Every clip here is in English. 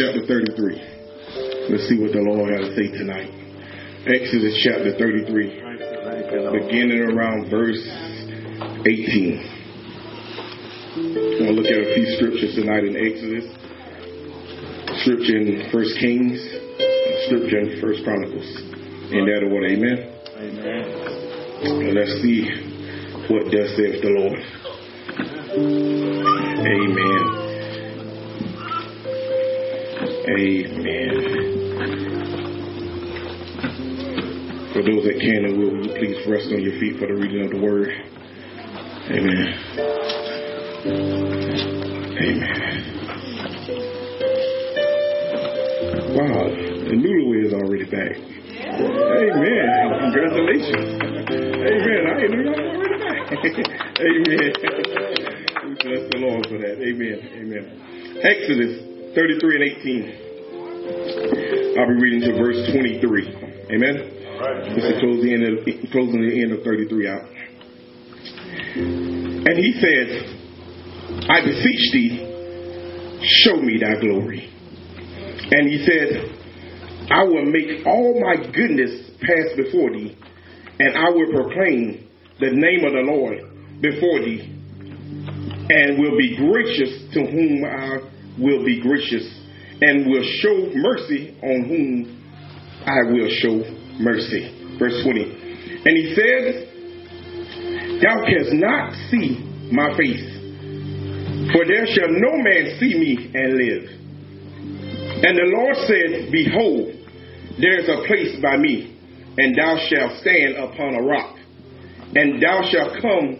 chapter 33. Let's see what the Lord has to say tonight. Exodus chapter 33, beginning around verse 18. I'm going to look at a few scriptures tonight in Exodus, scripture in First Kings, scripture in First Chronicles. In that order, amen? Amen. And let's see what thus saith the Lord. Amen. Amen. For those that can and will, please rest on your feet for the reading of the word. Amen. Amen. Wow, the noodle is already back. Amen. Congratulations. Amen. I y'all already back. Amen. We bless the Lord for that. Amen. Amen. Exodus 33 and 18. I'll be reading to verse 23. Amen. This is close the end of, closing the end of 33 out. And he said, I beseech thee, show me thy glory. And he said, I will make all my goodness pass before thee, and I will proclaim the name of the Lord before thee, and will be gracious to whom I will be gracious, and will show mercy on whom I will show mercy. Verse 20. And he said, Thou canst not see my face, for there shall no man see me and live. And the Lord said, Behold, there is a place by me, and thou shalt stand upon a rock, and thou shalt come,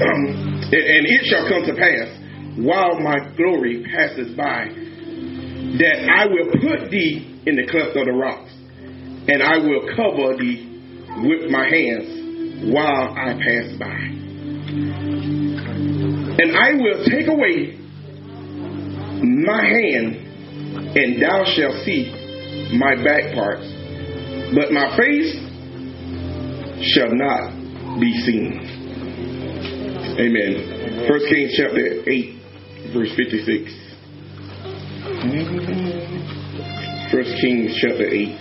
um, and it shall come to pass, while my glory passes by, that I will put thee in the cleft of the rocks, and I will cover thee with my hands while I pass by. And I will take away my hand, and thou shalt see my back parts, but my face shall not be seen. Amen. First Kings chapter 8, verse 56. First Kings chapter 8,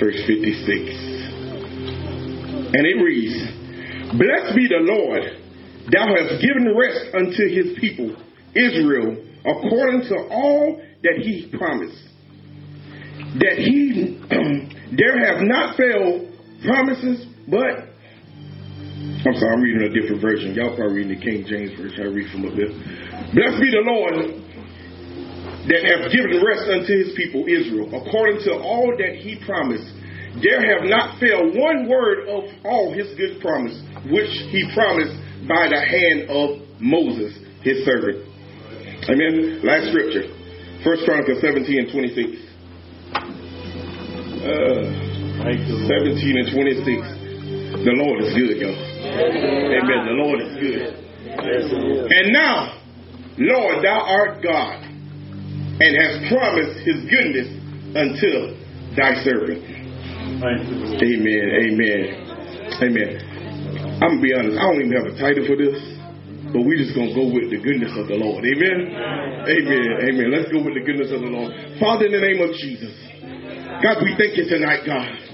verse 56. And it reads, Blessed be the Lord, thou hast given rest unto his people, Israel, according to all that he promised. That he there have not failed promises, but I'm sorry, I'm reading a different version. Y'all probably reading the King James version. I read from up there. Blessed be the Lord that have given rest unto his people Israel, according to all that he promised. There have not failed one word of all his good promise, which he promised by the hand of Moses, his servant. Amen. Last scripture. First Chronicles 17 and 26. Uh, 17 and 26. The Lord is good, y'all. Amen. The Lord is good. And now, Lord, thou art God, and hast promised his goodness unto thy servant. Amen. Amen. Amen. I'm gonna be honest, I don't even have a title for this, but we're just gonna go with the goodness of the Lord. Amen. Amen. Amen. Let's go with the goodness of the Lord. Father, in the name of Jesus, God, we thank you tonight, God.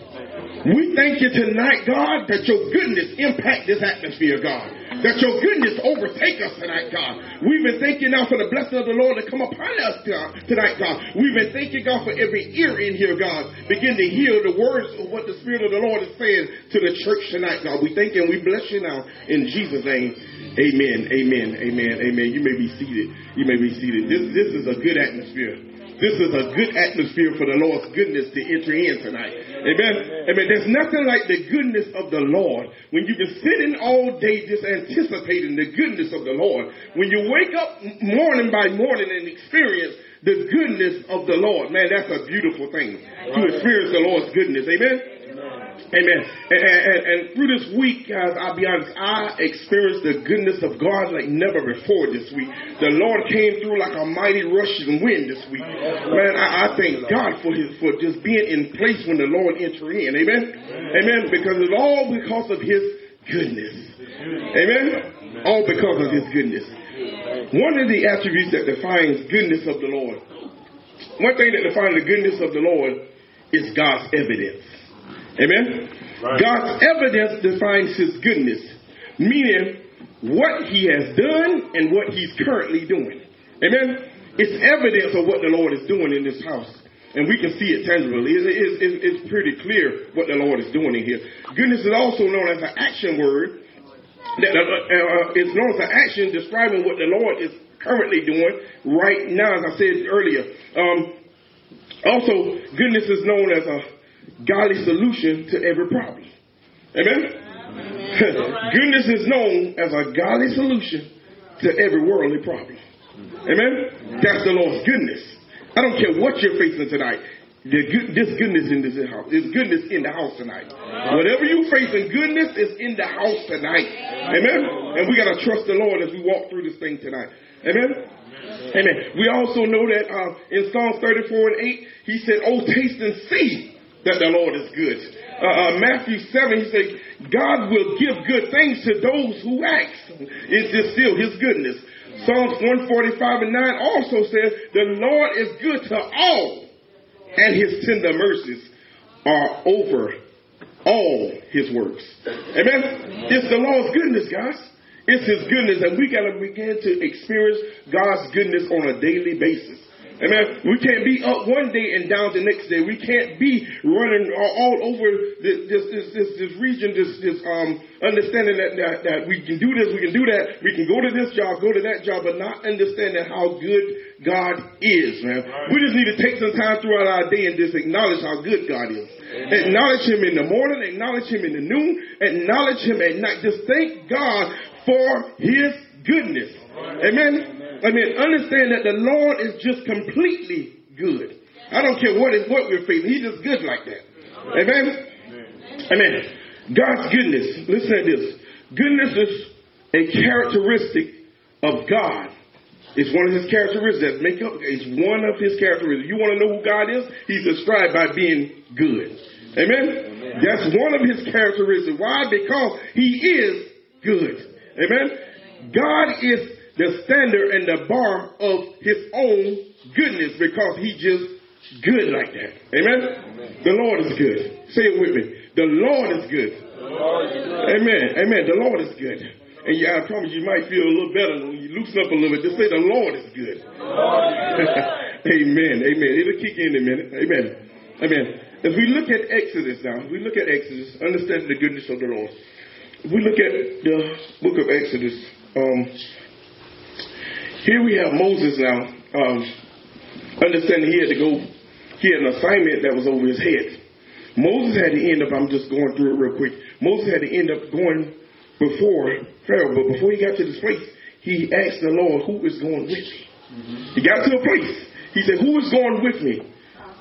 We thank you tonight, God, that your goodness impact this atmosphere, God. That your goodness overtake us tonight, God. We've been thanking now for the blessing of the Lord to come upon us tonight, God. We've been thanking God for every ear in here, God. Begin to hear the words of what the Spirit of the Lord is saying to the church tonight, God. We thank you and we bless you now in Jesus' name. Amen. Amen. Amen. Amen. You may be seated. You may be seated. This this is a good atmosphere. This is a good atmosphere for the Lord's goodness to enter in tonight. Amen. Amen. There's nothing like the goodness of the Lord. When you've been sitting all day just anticipating the goodness of the Lord, when you wake up morning by morning and experience the goodness of the Lord, man, that's a beautiful thing to experience the Lord's goodness. Amen. Amen. And, and, and, through this week, guys, I'll be honest, I experienced the goodness of God like never before this week. The Lord came through like a mighty rushing wind this week. Man, I, I thank God for his for just being in place when the Lord entered in. Amen. Amen. Because it's all because of his goodness. Amen. All because of his goodness. one of the attributes that defines goodness of the Lord, one thing that defines the goodness of the Lord is God's evidence. Amen? Right. God's evidence defines his goodness, meaning what he has done and what he's currently doing. Amen? It's evidence of what the Lord is doing in this house. And we can see it tangibly. It's, it's, it's pretty clear what the Lord is doing in here. Goodness is also known as an action word. That uh, uh, it's known as an action describing what the Lord is currently doing right now, as I said earlier. Um, also, goodness is known as a godly solution to every problem. Amen? goodness is known as a godly solution to every worldly problem. Amen? That's the Lord's goodness. I don't care what you're facing tonight. Good, this goodness in this house. There's goodness in the house tonight. Whatever you facing, goodness is in the house tonight. Amen? And we got to trust the Lord as we walk through this thing tonight. Amen? Amen. We also know that uh, in Psalms 34 and 8, he said, Oh, taste and see that the Lord is good. Uh, uh, Matthew 7, he said, God will give good things to those who ask. It's just still his goodness. Psalms 145 and 9 also says, The Lord is good to all, and his tender mercies are over all his works. Amen? It's the Lord's goodness, guys. It's his goodness, and we got to begin to experience God's goodness on a daily basis. Amen. We can't be up one day and down the next day. We can't be running all over this this this, this region, this this um understanding that, that that we can do this, we can do that, we can go to this job, go to that job, but not understanding how good God is, man. Right. We just need to take some time throughout our day and just acknowledge how good God is. Amen. Acknowledge Him in the morning, acknowledge Him in the noon, acknowledge Him at night. Just thank God for His goodness. Right. Amen. I mean, understand that the Lord is just completely good. I don't care what is what we're facing. He's just good like that. Amen. Amen. God's goodness. Listen to this. Goodness is a characteristic of God. It's one of his characteristics make up. It's one of his characteristics. You want to know who God is? He's described by being good. Amen? Amen. That's one of his characteristics. Why? Because he is good. Amen. God is the standard and the bar of his own goodness because he just good like that. Amen? Amen. The Lord is good. Say it with me. The Lord is good. Lord is good. Amen. Amen. The Lord is good. And yeah, I promise you might feel a little better when you loosen up a little bit. Just say the Lord is good. Amen. Amen. It'll kick in a minute. Amen. Amen. If we look at Exodus now, we look at Exodus, understanding the goodness of the Lord. we look at the book of Exodus, um, here we have Moses now, um, understanding he had to go, he had an assignment that was over his head. Moses had to end up, I'm just going through it real quick. Moses had to end up going before Pharaoh, but before he got to this place, he asked the Lord, Who is going with me? Mm-hmm. He got to a place. He said, Who is going with me?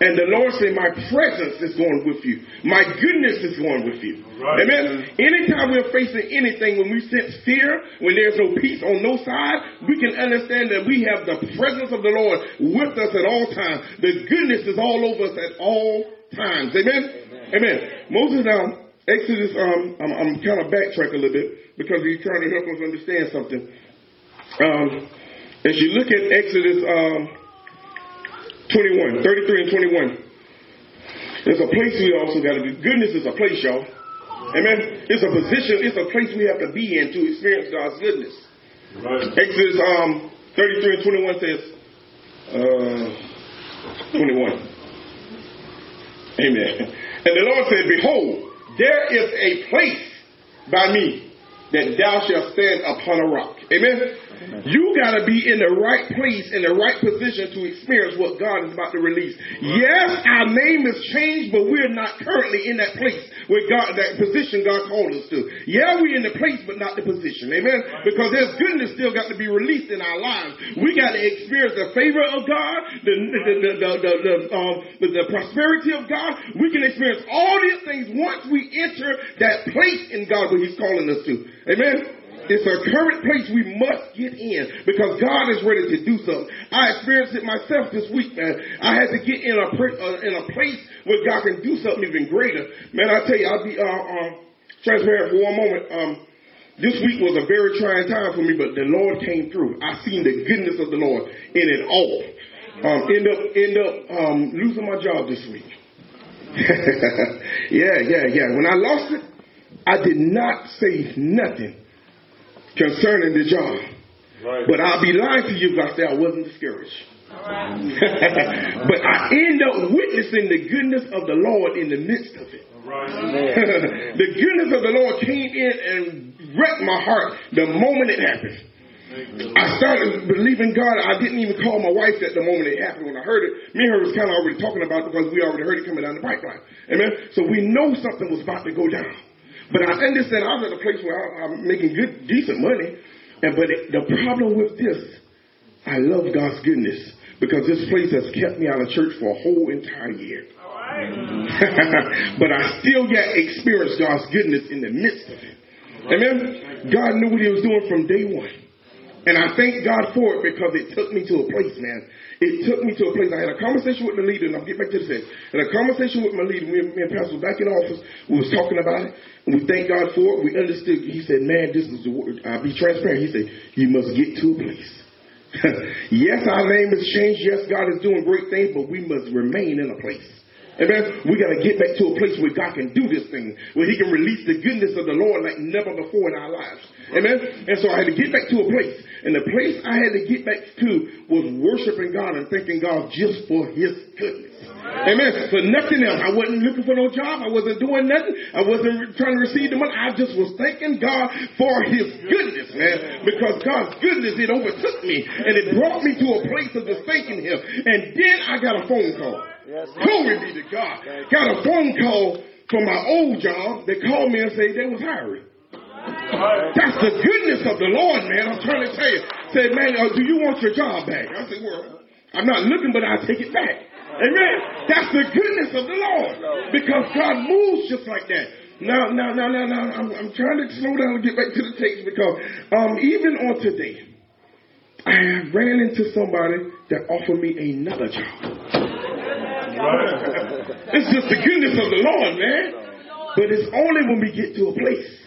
And the Lord said, My presence is going with you. My goodness is going with you. Right. Amen. Anytime we're facing anything, when we sense fear, when there's no peace on no side, we can understand that we have the presence of the Lord with us at all times. The goodness is all over us at all times. Amen. Amen. Amen. Moses now, Exodus, um, I'm, I'm kind of backtrack a little bit because he's trying to help us understand something. Um, as you look at Exodus, um, 21, 33 and 21. There's a place we also got to be. Goodness is a place, y'all. Amen. It's a position, it's a place we have to be in to experience God's goodness. Right. Exodus um, 33 and 21 says, uh, 21. Amen. And the Lord said, Behold, there is a place by me that thou shalt stand upon a rock. Amen. You got to be in the right place, in the right position to experience what God is about to release. Yes, our name is changed, but we're not currently in that place where God, that position God called us to. Yeah, we're in the place, but not the position. Amen. Because there's goodness still got to be released in our lives. We got to experience the favor of God, the the the the, the, the, um, the, the prosperity of God. We can experience all these things once we enter that place in God where He's calling us to. Amen. It's a current place we must get in because God is ready to do something. I experienced it myself this week, man. I had to get in a uh, in a place where God can do something even greater. Man, I tell you, I'll be uh, uh, transparent for one moment. Um, this week was a very trying time for me, but the Lord came through. I seen the goodness of the Lord in it all. Um, end up end up um, losing my job this week. yeah, yeah, yeah. When I lost it, I did not say nothing concerning the job. Right. But I'll be lying to you if I say I wasn't discouraged. but I end up witnessing the goodness of the Lord in the midst of it. the goodness of the Lord came in and wrecked my heart the moment it happened. I started believing God. I didn't even call my wife at the moment it happened. When I heard it, me and her was kind of already talking about it because we already heard it coming down the pipeline. Amen. So we know something was about to go down. But I understand I was at a place where I, I'm making good, decent money. And but it, the problem with this, I love God's goodness because this place has kept me out of church for a whole entire year. but I still yet experience God's goodness in the midst of it. Amen. God knew what He was doing from day one. And I thank God for it because it took me to a place, man. It took me to a place. I had a conversation with the leader, and I'll get back to this. And a conversation with my leader, me and, me and Pastor back in office. We was talking about it, and we thank God for it. We understood. He said, man, this is. I'll be transparent. He said, you must get to a place. yes, our name has changed. Yes, God is doing great things, but we must remain in a place. Amen. We got to get back to a place where God can do this thing, where He can release the goodness of the Lord like never before in our lives. Amen. And so I had to get back to a place. And the place I had to get back to was worshiping God and thanking God just for His goodness. Amen. For nothing else. I wasn't looking for no job. I wasn't doing nothing. I wasn't trying to receive the money. I just was thanking God for His goodness, man. Because God's goodness, it overtook me. And it brought me to a place of just thanking Him. And then I got a phone call. Yes, Glory be to God. Got a phone call from my old job. They called me and said they was hiring. That's the goodness of the Lord, man. I'm trying to tell you. Say, man, uh, do you want your job back? I said, well, I'm not looking, but I'll take it back. Amen. That's the goodness of the Lord. Because God moves just like that. Now, now, now, now, now, I'm, I'm trying to slow down and get back to the text because um, even on today, I ran into somebody that offered me another job. It's just the goodness of the Lord, man. But it's only when we get to a place.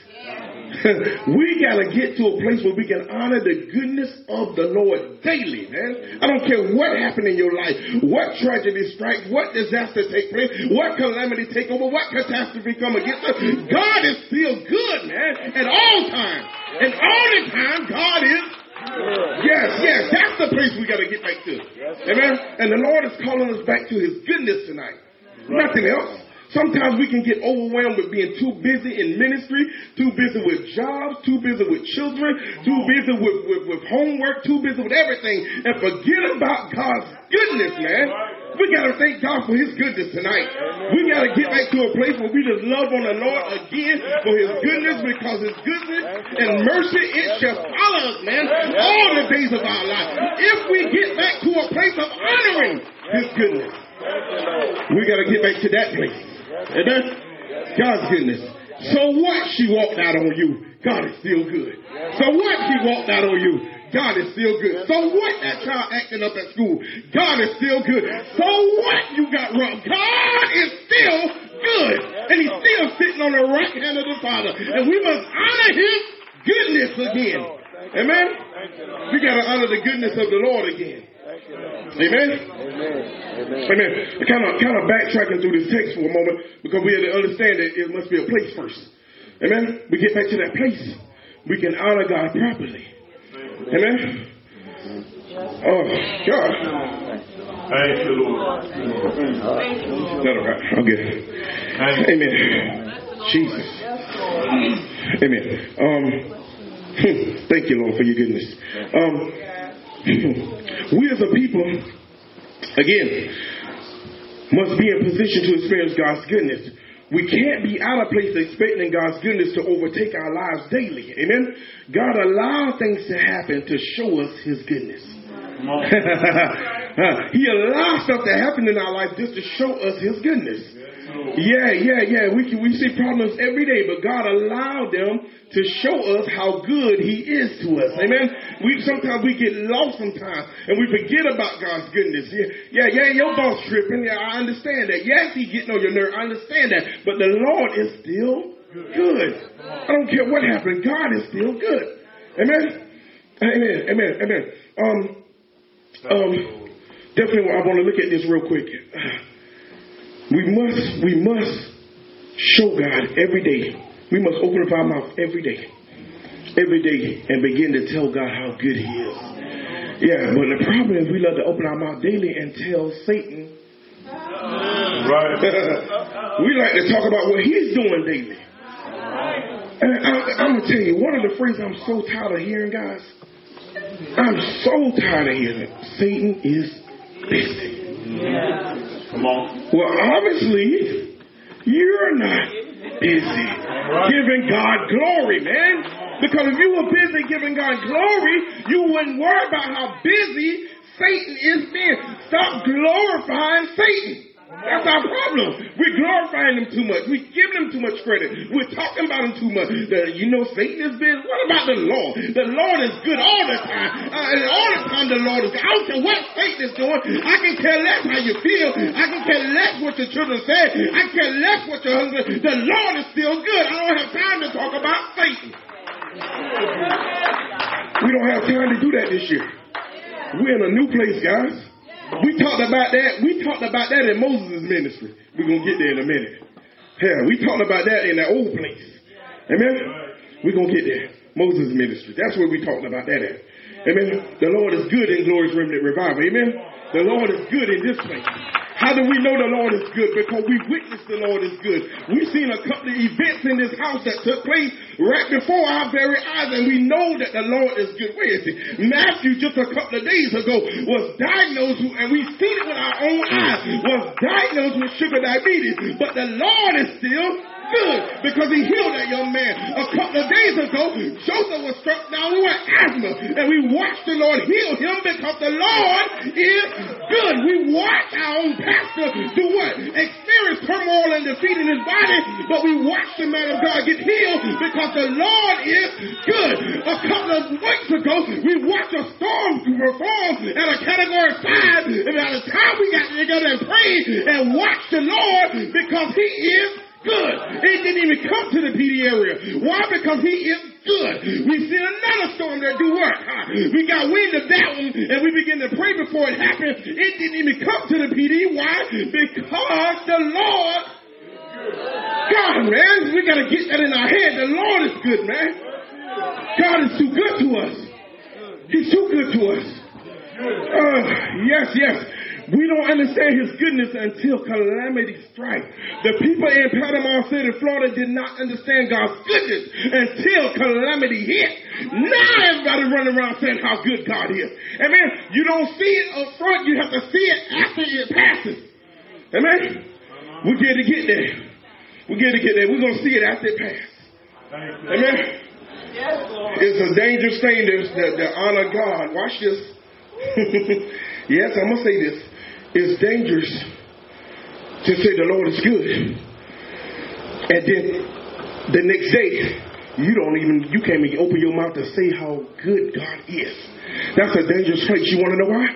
we got to get to a place where we can honor the goodness of the Lord daily, man. I don't care what happened in your life, what tragedy strikes, what disaster take place, what calamity take over, what catastrophe come against us. God is still good, man, at all times. And all the time, God is Yes, yes, that's the place we got to get back to. Amen. And the Lord is calling us back to His goodness tonight. Nothing else. Sometimes we can get overwhelmed with being too busy in ministry, too busy with jobs, too busy with children, too busy with, with, with homework, too busy with everything, and forget about God's goodness, man. We got to thank God for His goodness tonight. We got to get back to a place where we just love on the Lord again for His goodness because His goodness and mercy, it shall follow us, man, all the days of our life. If we get back to a place of honoring His goodness, we got to get back to that place. Amen? God's goodness. So what she walked out on you? God is still good. So what she walked out on you? God is still good. So what that child acting up at school? God is still good. So what you got wrong? God is still good. And he's still sitting on the right hand of the Father. And we must honor his goodness again. Amen? We got to honor the goodness of the Lord again. Amen. Amen. Amen. Kind of, kind of backtracking through this text for a moment because we have to understand that it must be a place first. Amen. We get back to that place. We can honor God properly. Amen. Oh God. Thank you, Lord. Not all right. I'm good. Amen. Jesus. Amen. Um, thank you, Lord, for your goodness. Um, we as a people, again, must be in position to experience God's goodness. We can't be out of place expecting God's goodness to overtake our lives daily. Amen. God allows things to happen to show us his goodness. he allows stuff to happen in our life just to show us his goodness. Yeah, yeah, yeah. We can, we see problems every day, but God allowed them to show us how good He is to us. Amen. We sometimes we get lost sometimes and we forget about God's goodness. Yeah, yeah, yeah your boss tripping. Yeah, I understand that. Yes, He getting on your nerve. I understand that. But the Lord is still good. I don't care what happened. God is still good. Amen. Amen. Amen. Amen. Um, um, definitely, I want to look at this real quick. We must, we must show God every day. We must open up our mouth every day, every day, and begin to tell God how good He is. Yeah, but the problem is we love to open our mouth daily and tell Satan. Right. we like to talk about what he's doing daily. And I, am gonna tell you one of the phrases I'm so tired of hearing, guys. I'm so tired of hearing it. Satan is busy. Yeah. Come on. Well, obviously, you're not busy giving God glory, man. Because if you were busy giving God glory, you wouldn't worry about how busy Satan is being. Stop glorifying Satan. That's our problem. We're glorifying him too much. We're giving him too much credit. We're talking about him too much. The, you know, Satan is been. What about the Lord? The Lord is good all the time. Uh, and all the time the Lord is good. I don't care what Satan is doing. I can care less how you feel. I can care less what your children say. I can care less what your husband. The Lord is still good. I don't have time to talk about Satan. We don't have time to do that this year. We're in a new place, guys. We talked about that. We talked about that in Moses' ministry. We're gonna get there in a minute. Yeah, we talked about that in the old place. Amen. We're gonna get there. Moses' ministry. That's where we talked about that at. Amen. The Lord is good in glorious remnant revival. Amen. The Lord is good in this place. How do we know the Lord is good? Because we witnessed the Lord is good. We've seen a couple of events in this house that took place right before our very eyes, and we know that the Lord is good. Where is he? Matthew, just a couple of days ago, was diagnosed, and we've seen it with our own eyes, was diagnosed with sugar diabetes. But the Lord is still good because he healed that young man. A couple of days ago, Joseph was struck down with asthma, and we watched the Lord heal him because the Lord is good. We watched our own pastor do what? Experience turmoil and defeat in his body, but we watched the man of God get healed because the Lord is good. A couple of weeks ago, we watched a storm perform at a category five, and by the time we got together and prayed and watched the Lord because he is good. It didn't even come to the PD area. Why? Because he is good. We see another storm that do work. We got wind of that one and we begin to pray before it happened. It didn't even come to the PD. Why? Because the Lord God, man, we got to get that in our head. The Lord is good, man. God is too good to us. He's too good to us. Uh, yes, yes. We don't understand his goodness until calamity strikes. The people in Panama City, Florida did not understand God's goodness until calamity hit. Now everybody running around saying how good God is. Amen. You don't see it up front, you have to see it after it passes. Amen. We get to get there. We get to get there. We're going to see it after it passes. Amen. It's a dangerous thing to, to, to honor God. Watch this. yes, I'm going to say this it's dangerous to say the Lord is good. And then the next day, you don't even, you can't even open your mouth to say how good God is. That's a dangerous place. You want to know why?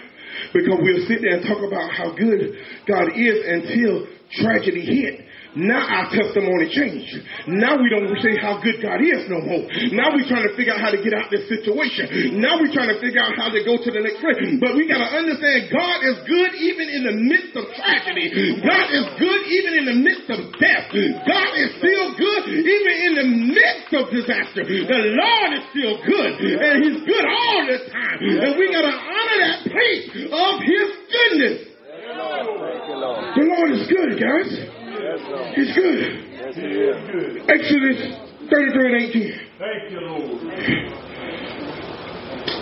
Because we'll sit there and talk about how good God is until tragedy hit. Now our testimony changed. Now we don't say how good God is no more. Now we're trying to figure out how to get out this situation. Now we're trying to figure out how to go to the next place. But we got to understand God is good even in the midst of tragedy. God is good even in the midst of death. God is still good even in the midst of disaster. The Lord is still good. And He's good all the time. And we got to honor that place of His goodness. The Lord is good, guys. He's good. Exodus 33 and 18. Thank you, Lord.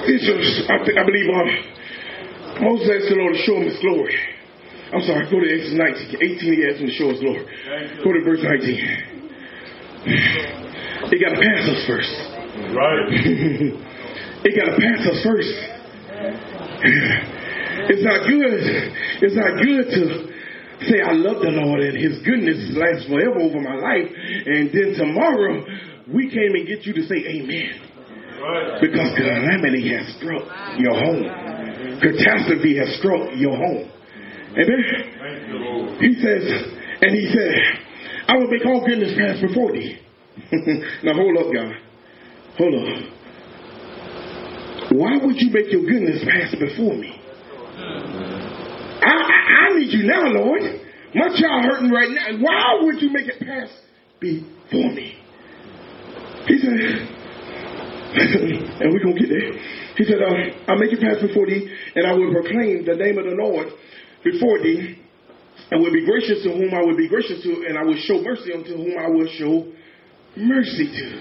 It's I, think, I believe uh, Moses asked the Lord to show him his glory. I'm sorry, go to Exodus 19. 18, he asked him to show his glory. Go to verse 19. It got to pass us first. Right. it got to pass us first. It's not good. It's not good to say, I love the Lord and his goodness lasts forever over my life. And then tomorrow, we came and get you to say amen. Because calamity has struck your home. Catastrophe has struck your home. Amen. He says, and he said, I will make all goodness pass before thee. now hold up, God. Hold up. Why would you make your goodness pass before me? I, I, need you now, Lord. My child hurting right now. Why would you make it pass before me? He said, and we're going to get there. He said, uh, I'll make it pass before thee, and I will proclaim the name of the Lord before thee, and will be gracious to whom I will be gracious to, and I will show mercy unto whom I will show mercy to.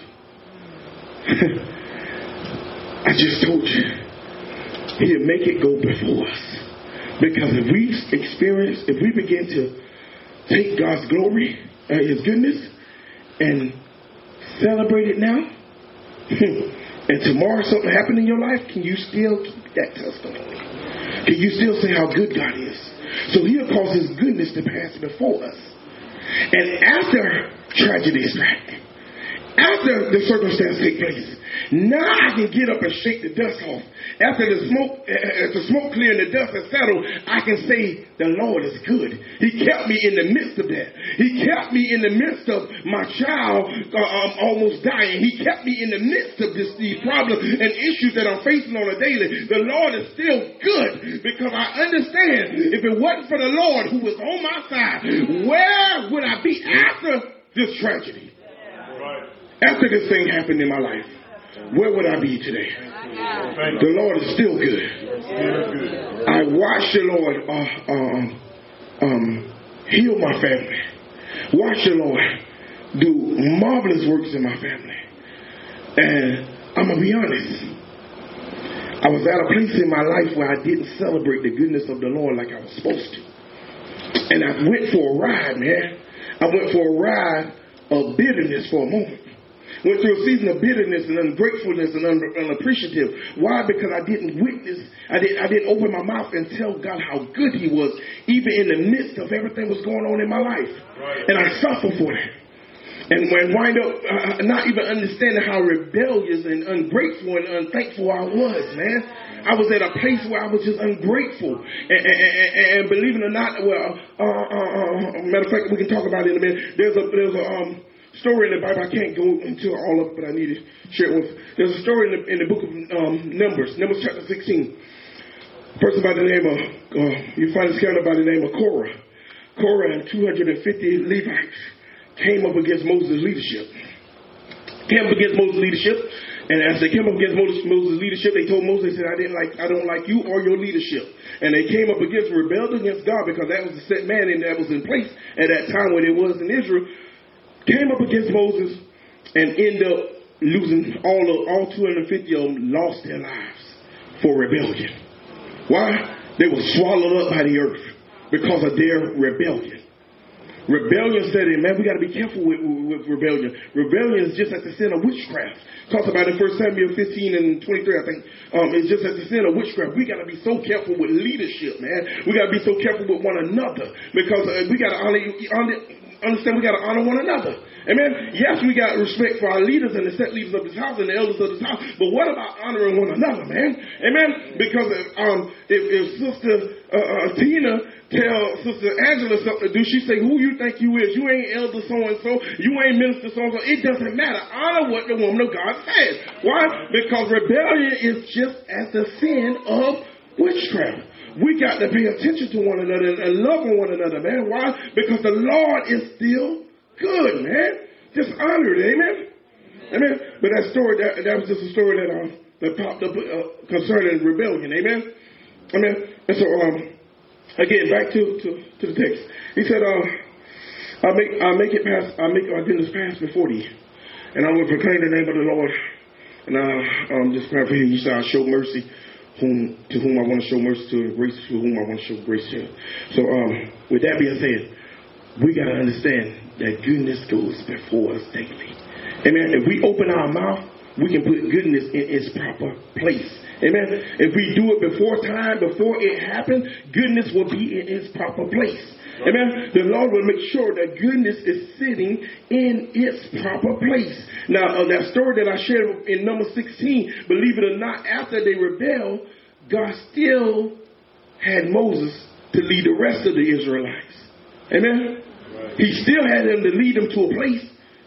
I just told you, He'll make it go before us. Because if we experience, if we begin to take God's glory and His goodness and celebrate it now, and tomorrow something happened in your life, can you still keep that testimony? Can you still say how good God is? So He'll cause His goodness to pass before us. And after tragedy strike, after the circumstance take place, now I can get up and shake the dust off. After the smoke, uh, the smoke clear and the dust has settled, I can say the Lord is good. He kept me in the midst of that. He kept me in the midst of my child uh, um, almost dying. He kept me in the midst of this, these problems and issues that I'm facing on a daily. The Lord is still good because I understand if it wasn't for the Lord who was on my side, where would I be after this tragedy? After this thing happened in my life? where would I be today? The Lord is still good. I watched the Lord uh, uh, um, heal my family. Watch the Lord do marvelous works in my family. And I'm going to be honest. I was at a place in my life where I didn't celebrate the goodness of the Lord like I was supposed to. And I went for a ride, man. I went for a ride of bitterness for a moment. Went through a season of bitterness and ungratefulness and un- unappreciative. Why? Because I didn't witness, I, did, I didn't open my mouth and tell God how good He was, even in the midst of everything was going on in my life. Right. And I suffered for that. And when wind up uh, not even understanding how rebellious and ungrateful and unthankful I was, man. I was at a place where I was just ungrateful. And, and, and, and believe it or not, well, uh, uh, uh, matter of fact, we can talk about it in a minute. There's a there's a um, story in the Bible. I can't go into all of it, but I need to share it with. There's a story in the, in the book of um, Numbers, Numbers chapter 16. A person by the name of, uh, you find this character by the name of Korah. Korah and 250 Levites came up against Moses' leadership. Came up against Moses' leadership, and as they came up against Moses', Moses' leadership, they told Moses, they said, I didn't like, I don't like you or your leadership. And they came up against, rebelled against God because that was the set man and that was in place at that time when it was in Israel came up against Moses and ended up losing all of all 250 of them lost their lives for rebellion. Why? They were swallowed up by the earth because of their rebellion. Rebellion said, man, we got to be careful with, with, rebellion. Rebellion is just at the sin of witchcraft. Talks about in 1 Samuel 15 and 23, I think. Um, it's just at the sin of witchcraft. We got to be so careful with leadership, man. We got to be so careful with one another because uh, we got to honor, honor, understand we got to honor one another. Amen. Yes, we got respect for our leaders and the set leaders of this house and the elders of this house, but what about honoring one another, man? Amen. Because if, um, if, if Sister uh, uh, Tina tell Sister Angela something to do, she say, "Who you think you is? You ain't elder so and so. You ain't minister so and so. It doesn't matter. Honor what the woman of God says. Why? Because rebellion is just as the sin of witchcraft we got to pay attention to one another and love one another, man. Why? Because the Lord is still good, man. Just honor it, amen. Amen. But that story, that, that was just a story that uh, that popped up uh, concerning rebellion, amen. Amen. And so, um, again, back to, to, to the text. He said, uh, I make I make it pass. I make my goodness pass before thee, and I will proclaim the name of the Lord. And uh, um, just paraphrasing, you said, I show mercy whom to whom I want to show mercy to, and grace to whom I want to show grace to. So, um, with that being said, we got to understand that goodness goes before us daily. Amen. If we open our mouth, we can put goodness in its proper place. Amen. If we do it before time, before it happens, goodness will be in its proper place. Amen. The Lord will make sure that goodness is sitting in its proper place. Now, uh, that story that I shared in number 16, believe it or not, after they rebelled, God still had Moses to lead the rest of the Israelites. Amen. He still had them to lead them to a place.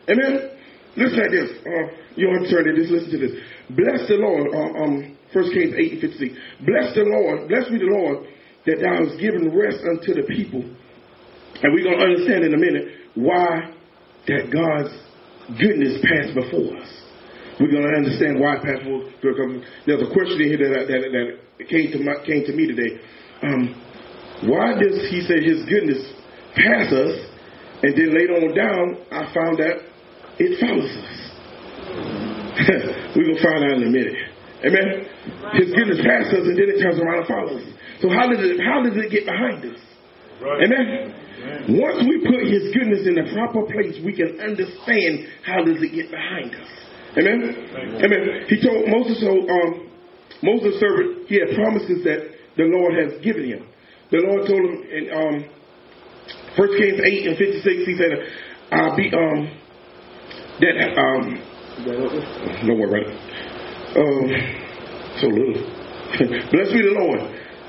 Amen. listen at this. Uh, you want to turn to this? Listen to this. Bless the Lord. Uh, um, First Kings 8 and 56. Bless the Lord. Bless me the Lord that thou hast given rest unto the people. And we're going to understand in a minute why that God's goodness passed before us. We're going to understand why passed before because there's a question here that, that, that came, to my, came to me today. Um, why does he say his goodness pass us and then later on down I found that it follows us? we're going to find out in a minute. Amen. His goodness passes us and then it turns around and follows us. So how did it how did it get behind us? Right. Amen. Once we put his goodness in the proper place, we can understand how does it get behind us. Amen. Amen. He told Moses so um, Moses' servant, he had promises that the Lord has given him. The Lord told him in um, 1 Kings 8 and 56, he said, I'll be, um, that, um, don't worry about. Um, so little. Blessed be the Lord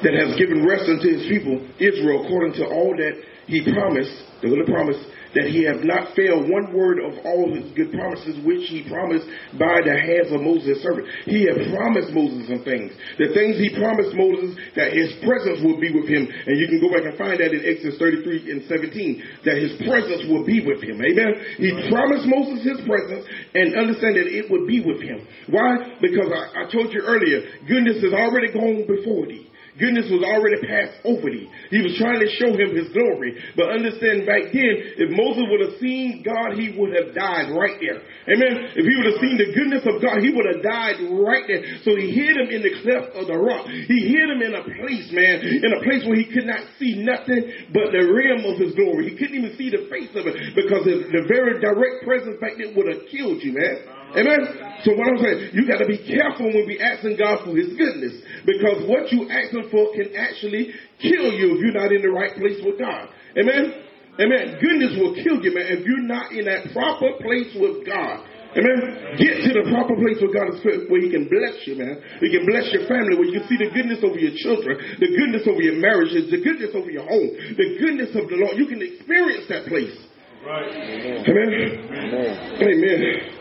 that has given rest unto his people, Israel, according to all that he promised, the little promise, that he have not failed one word of all his good promises which he promised by the hands of Moses' servant. He had promised Moses some things. The things he promised Moses that his presence would be with him. And you can go back and find that in Exodus 33 and 17, that his presence would be with him. Amen. He promised Moses his presence and understand that it would be with him. Why? Because I, I told you earlier, goodness is already gone before thee. Goodness was already passed over thee. He was trying to show him his glory. But understand back then, if Moses would have seen God, he would have died right there. Amen. If he would have seen the goodness of God, he would have died right there. So he hid him in the cleft of the rock. He hid him in a place, man, in a place where he could not see nothing but the rim of his glory. He couldn't even see the face of it because the very direct presence back then would have killed you, man. Amen. So what I'm saying, you got to be careful when we asking God for His goodness, because what you asking for can actually kill you if you're not in the right place with God. Amen. Amen. Goodness will kill you, man, if you're not in that proper place with God. Amen. Get to the proper place where God is where He can bless you, man. He can bless your family, where you can see the goodness over your children, the goodness over your marriages, the goodness over your home, the goodness of the Lord. You can experience that place. Right. Amen. Amen. Amen. Amen.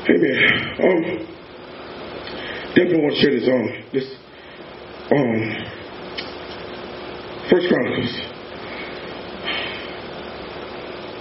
Um, definitely want to share this um this um First Chronicles.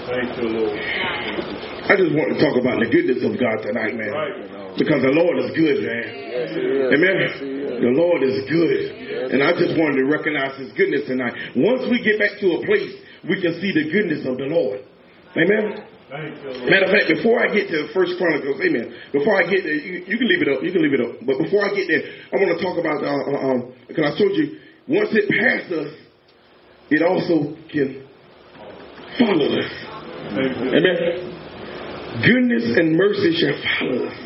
Thank you, Lord. I just want to talk about the goodness of God tonight, man. Right. Because the Lord is good, man. Yes, Amen. Yes, the Lord is good. Yes, and I just wanted to recognize his goodness tonight. Once we get back to a place, we can see the goodness of the Lord. Amen. Matter of fact, before I get to First Chronicles, amen. Before I get there, you, you, can leave it up. You can leave it up. But before I get there, I want to talk about uh, uh, um because I told you once it passes us, it also can follow us. Amen. Goodness and mercy shall follow us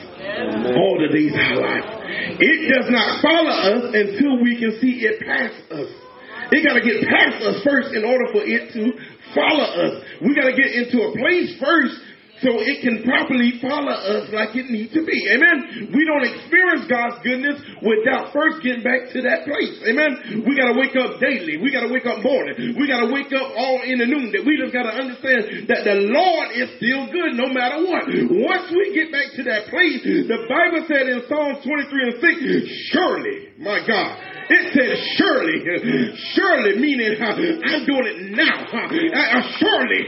all the days of our life. It does not follow us until we can see it pass us. It got to get past us first in order for it to follow us. We got to get into a place first so it can properly follow us like it needs to be. Amen. We don't experience God's goodness without first getting back to that place. Amen. We got to wake up daily. We got to wake up morning. We got to wake up all in the noon. That we just got to understand that the Lord is still good no matter what. Once we get back to that place, the Bible said in Psalms 23 and 6, surely, my God, it says surely, surely meaning I'm doing it now. Surely,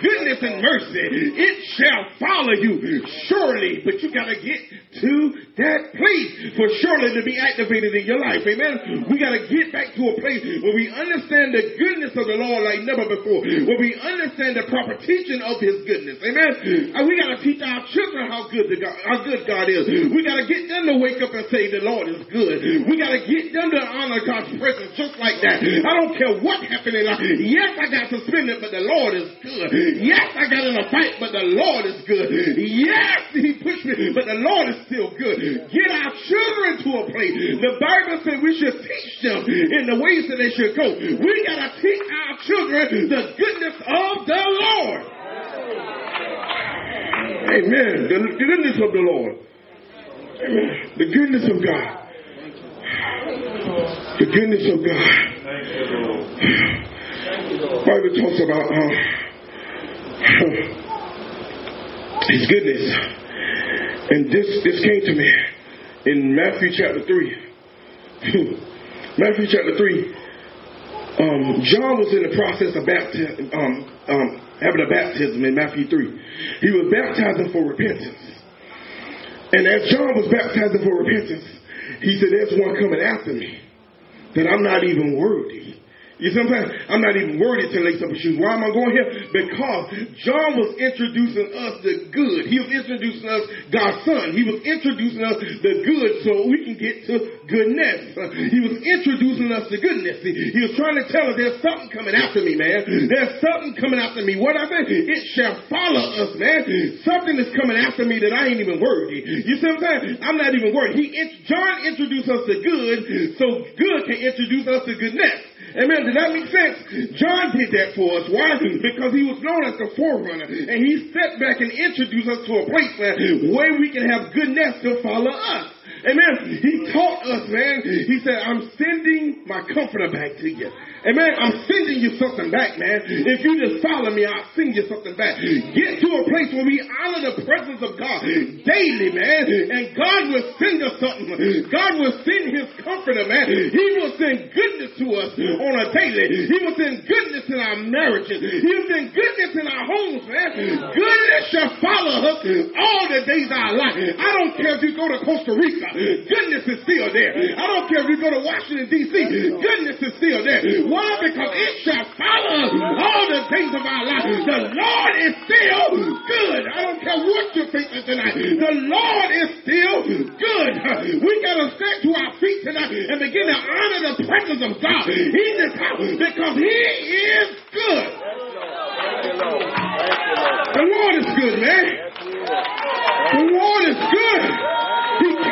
goodness and mercy, it shall follow you. Surely, but you got to get to that place for surely to be activated in your life. Amen. We got to get back to a place where we understand the goodness of the Lord like never before. Where we understand the proper teaching of His goodness. Amen. And we got to teach our children how good the God, how good God is. We got to get them to wake up and say the Lord is good. We got to get them to honor God's presence just like that. I don't care what happened in life. Yes, I got suspended, but the Lord is good. Yes, I got in a fight, but the Lord is good. Yes, but the Lord is still good. Get our children to a place. The Bible says we should teach them in the ways that they should go. We got to teach our children the goodness of the Lord. Amen. The goodness of the Lord. Amen. The goodness of God. The goodness of God. Bible talks about uh, His goodness. And this this came to me in Matthew chapter three. Matthew chapter three. Um, John was in the process of baptism, um, um, having a baptism in Matthew 3. He was baptizing for repentance. And as John was baptizing for repentance, he said, There's one coming after me that I'm not even worthy you sometimes I'm saying? I'm not even worried to lace up shoes. Why am I going here? Because John was introducing us the good. He was introducing us God's son. He was introducing us the good so we can get to goodness. He was introducing us to goodness. He was trying to tell us there's something coming after me, man. There's something coming after me. What I say? It shall follow us, man. Something is coming after me that I ain't even worried. You see what I'm saying? I'm not even worried. He John introduced us to good so good can introduce us to goodness. Amen. Does that make sense? John did that for us. Why? Because he was known as the forerunner. And he stepped back and introduced us to a place where, where we can have goodness to follow us. Amen. He taught us, man. He said, I'm sending my comforter back to you. Amen. I'm sending you something back, man. If you just follow me, I'll send you something back. Get to a place where we honor the presence of God daily, man. And God will send us something. God will send his comforter, man. He will send goodness to us on a daily. He will send goodness in our marriages. He will send goodness in our homes, man. Goodness shall follow us all the days of our life. I don't care if you go to Costa Rica. Goodness is still there. I don't care if you go to Washington, D.C. Goodness is still there. Why? Because it shall follow all the things of our life. The Lord is still good. I don't care what you're facing tonight. The Lord is still good. We got to stand to our feet tonight and begin to honor the presence of God in this house because He is good. The Lord is good, man. The Lord is good.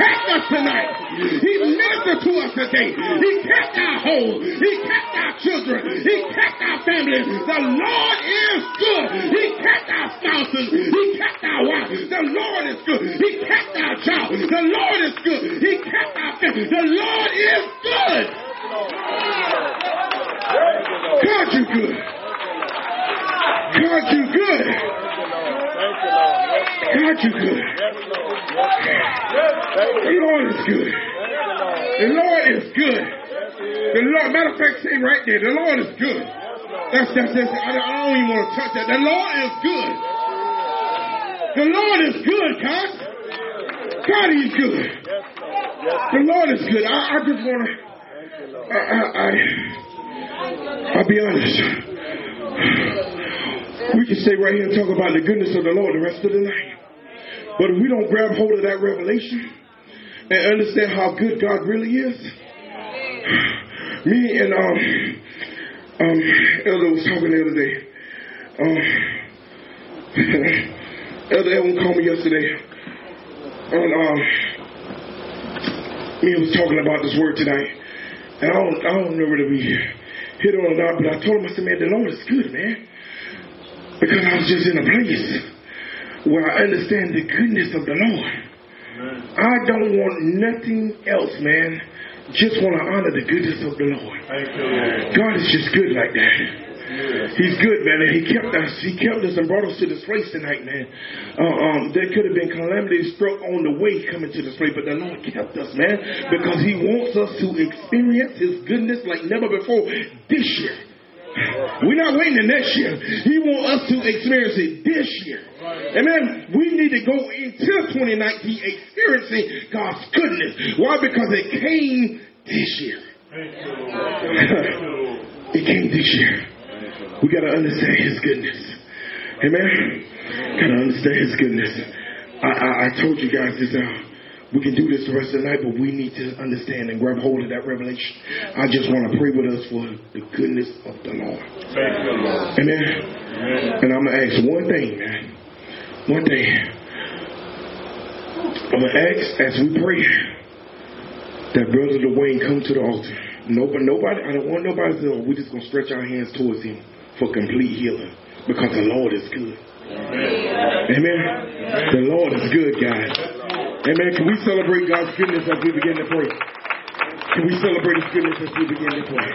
Kept us tonight. He ministered to us today. He kept our home. He kept our children. He kept our family. The Lord is good. He kept our spouses. He kept our wives. The Lord is good. He kept our job. The Lord is good. He kept our family. The Lord is good. God, you good. God, you good. God, you good. The Lord is good. The Lord is good. The Lord, matter of fact, say right there, the Lord is good. That's that's, that's I, don't, I don't even want to touch that. The Lord is good. The Lord is good, God. God, is good. The Lord is good. I, I just want to. I, I, I, I'll be honest. We can stay right here and talk about the goodness of the Lord the rest of the night. But if we don't grab hold of that revelation and understand how good God really is, me and um, um, Elder was talking the other day. Um, Elder Evan called me yesterday, and um, me was talking about this word tonight, and I don't, I don't know whether we hit on or not, but I told him, I said, man, the Lord is good, man, because I was just in a place where I understand the goodness of the Lord. I don't want nothing else, man. Just want to honor the goodness of the Lord. God is just good like that. He's good, man, and He kept us. He kept us and brought us to this place tonight, man. Uh, um, there could have been calamity struck on the way coming to this place, but the Lord kept us, man, because He wants us to experience His goodness like never before this year. We're not waiting the next year. He wants us to experience it this year. Amen. We need to go into 2019 experiencing God's goodness. Why? Because it came this year. it came this year. We got to understand His goodness. Amen. Got to understand His goodness. I, I, I told you guys this. Uh, we can do this the rest of the night, but we need to understand and grab hold of that revelation. I just want to pray with us for the goodness of the Lord. Amen. Amen. And I'm going to ask one thing, man. One thing. I'm going to ask as we pray that Brother Dwayne come to the altar. Nobody, nobody, I don't want nobody to know. We're just going to stretch our hands towards him for complete healing because the Lord is good. Amen. Amen. The Lord is good, guys. Amen. Can we celebrate God's goodness as we begin to pray? Can we celebrate His goodness as we begin to pray?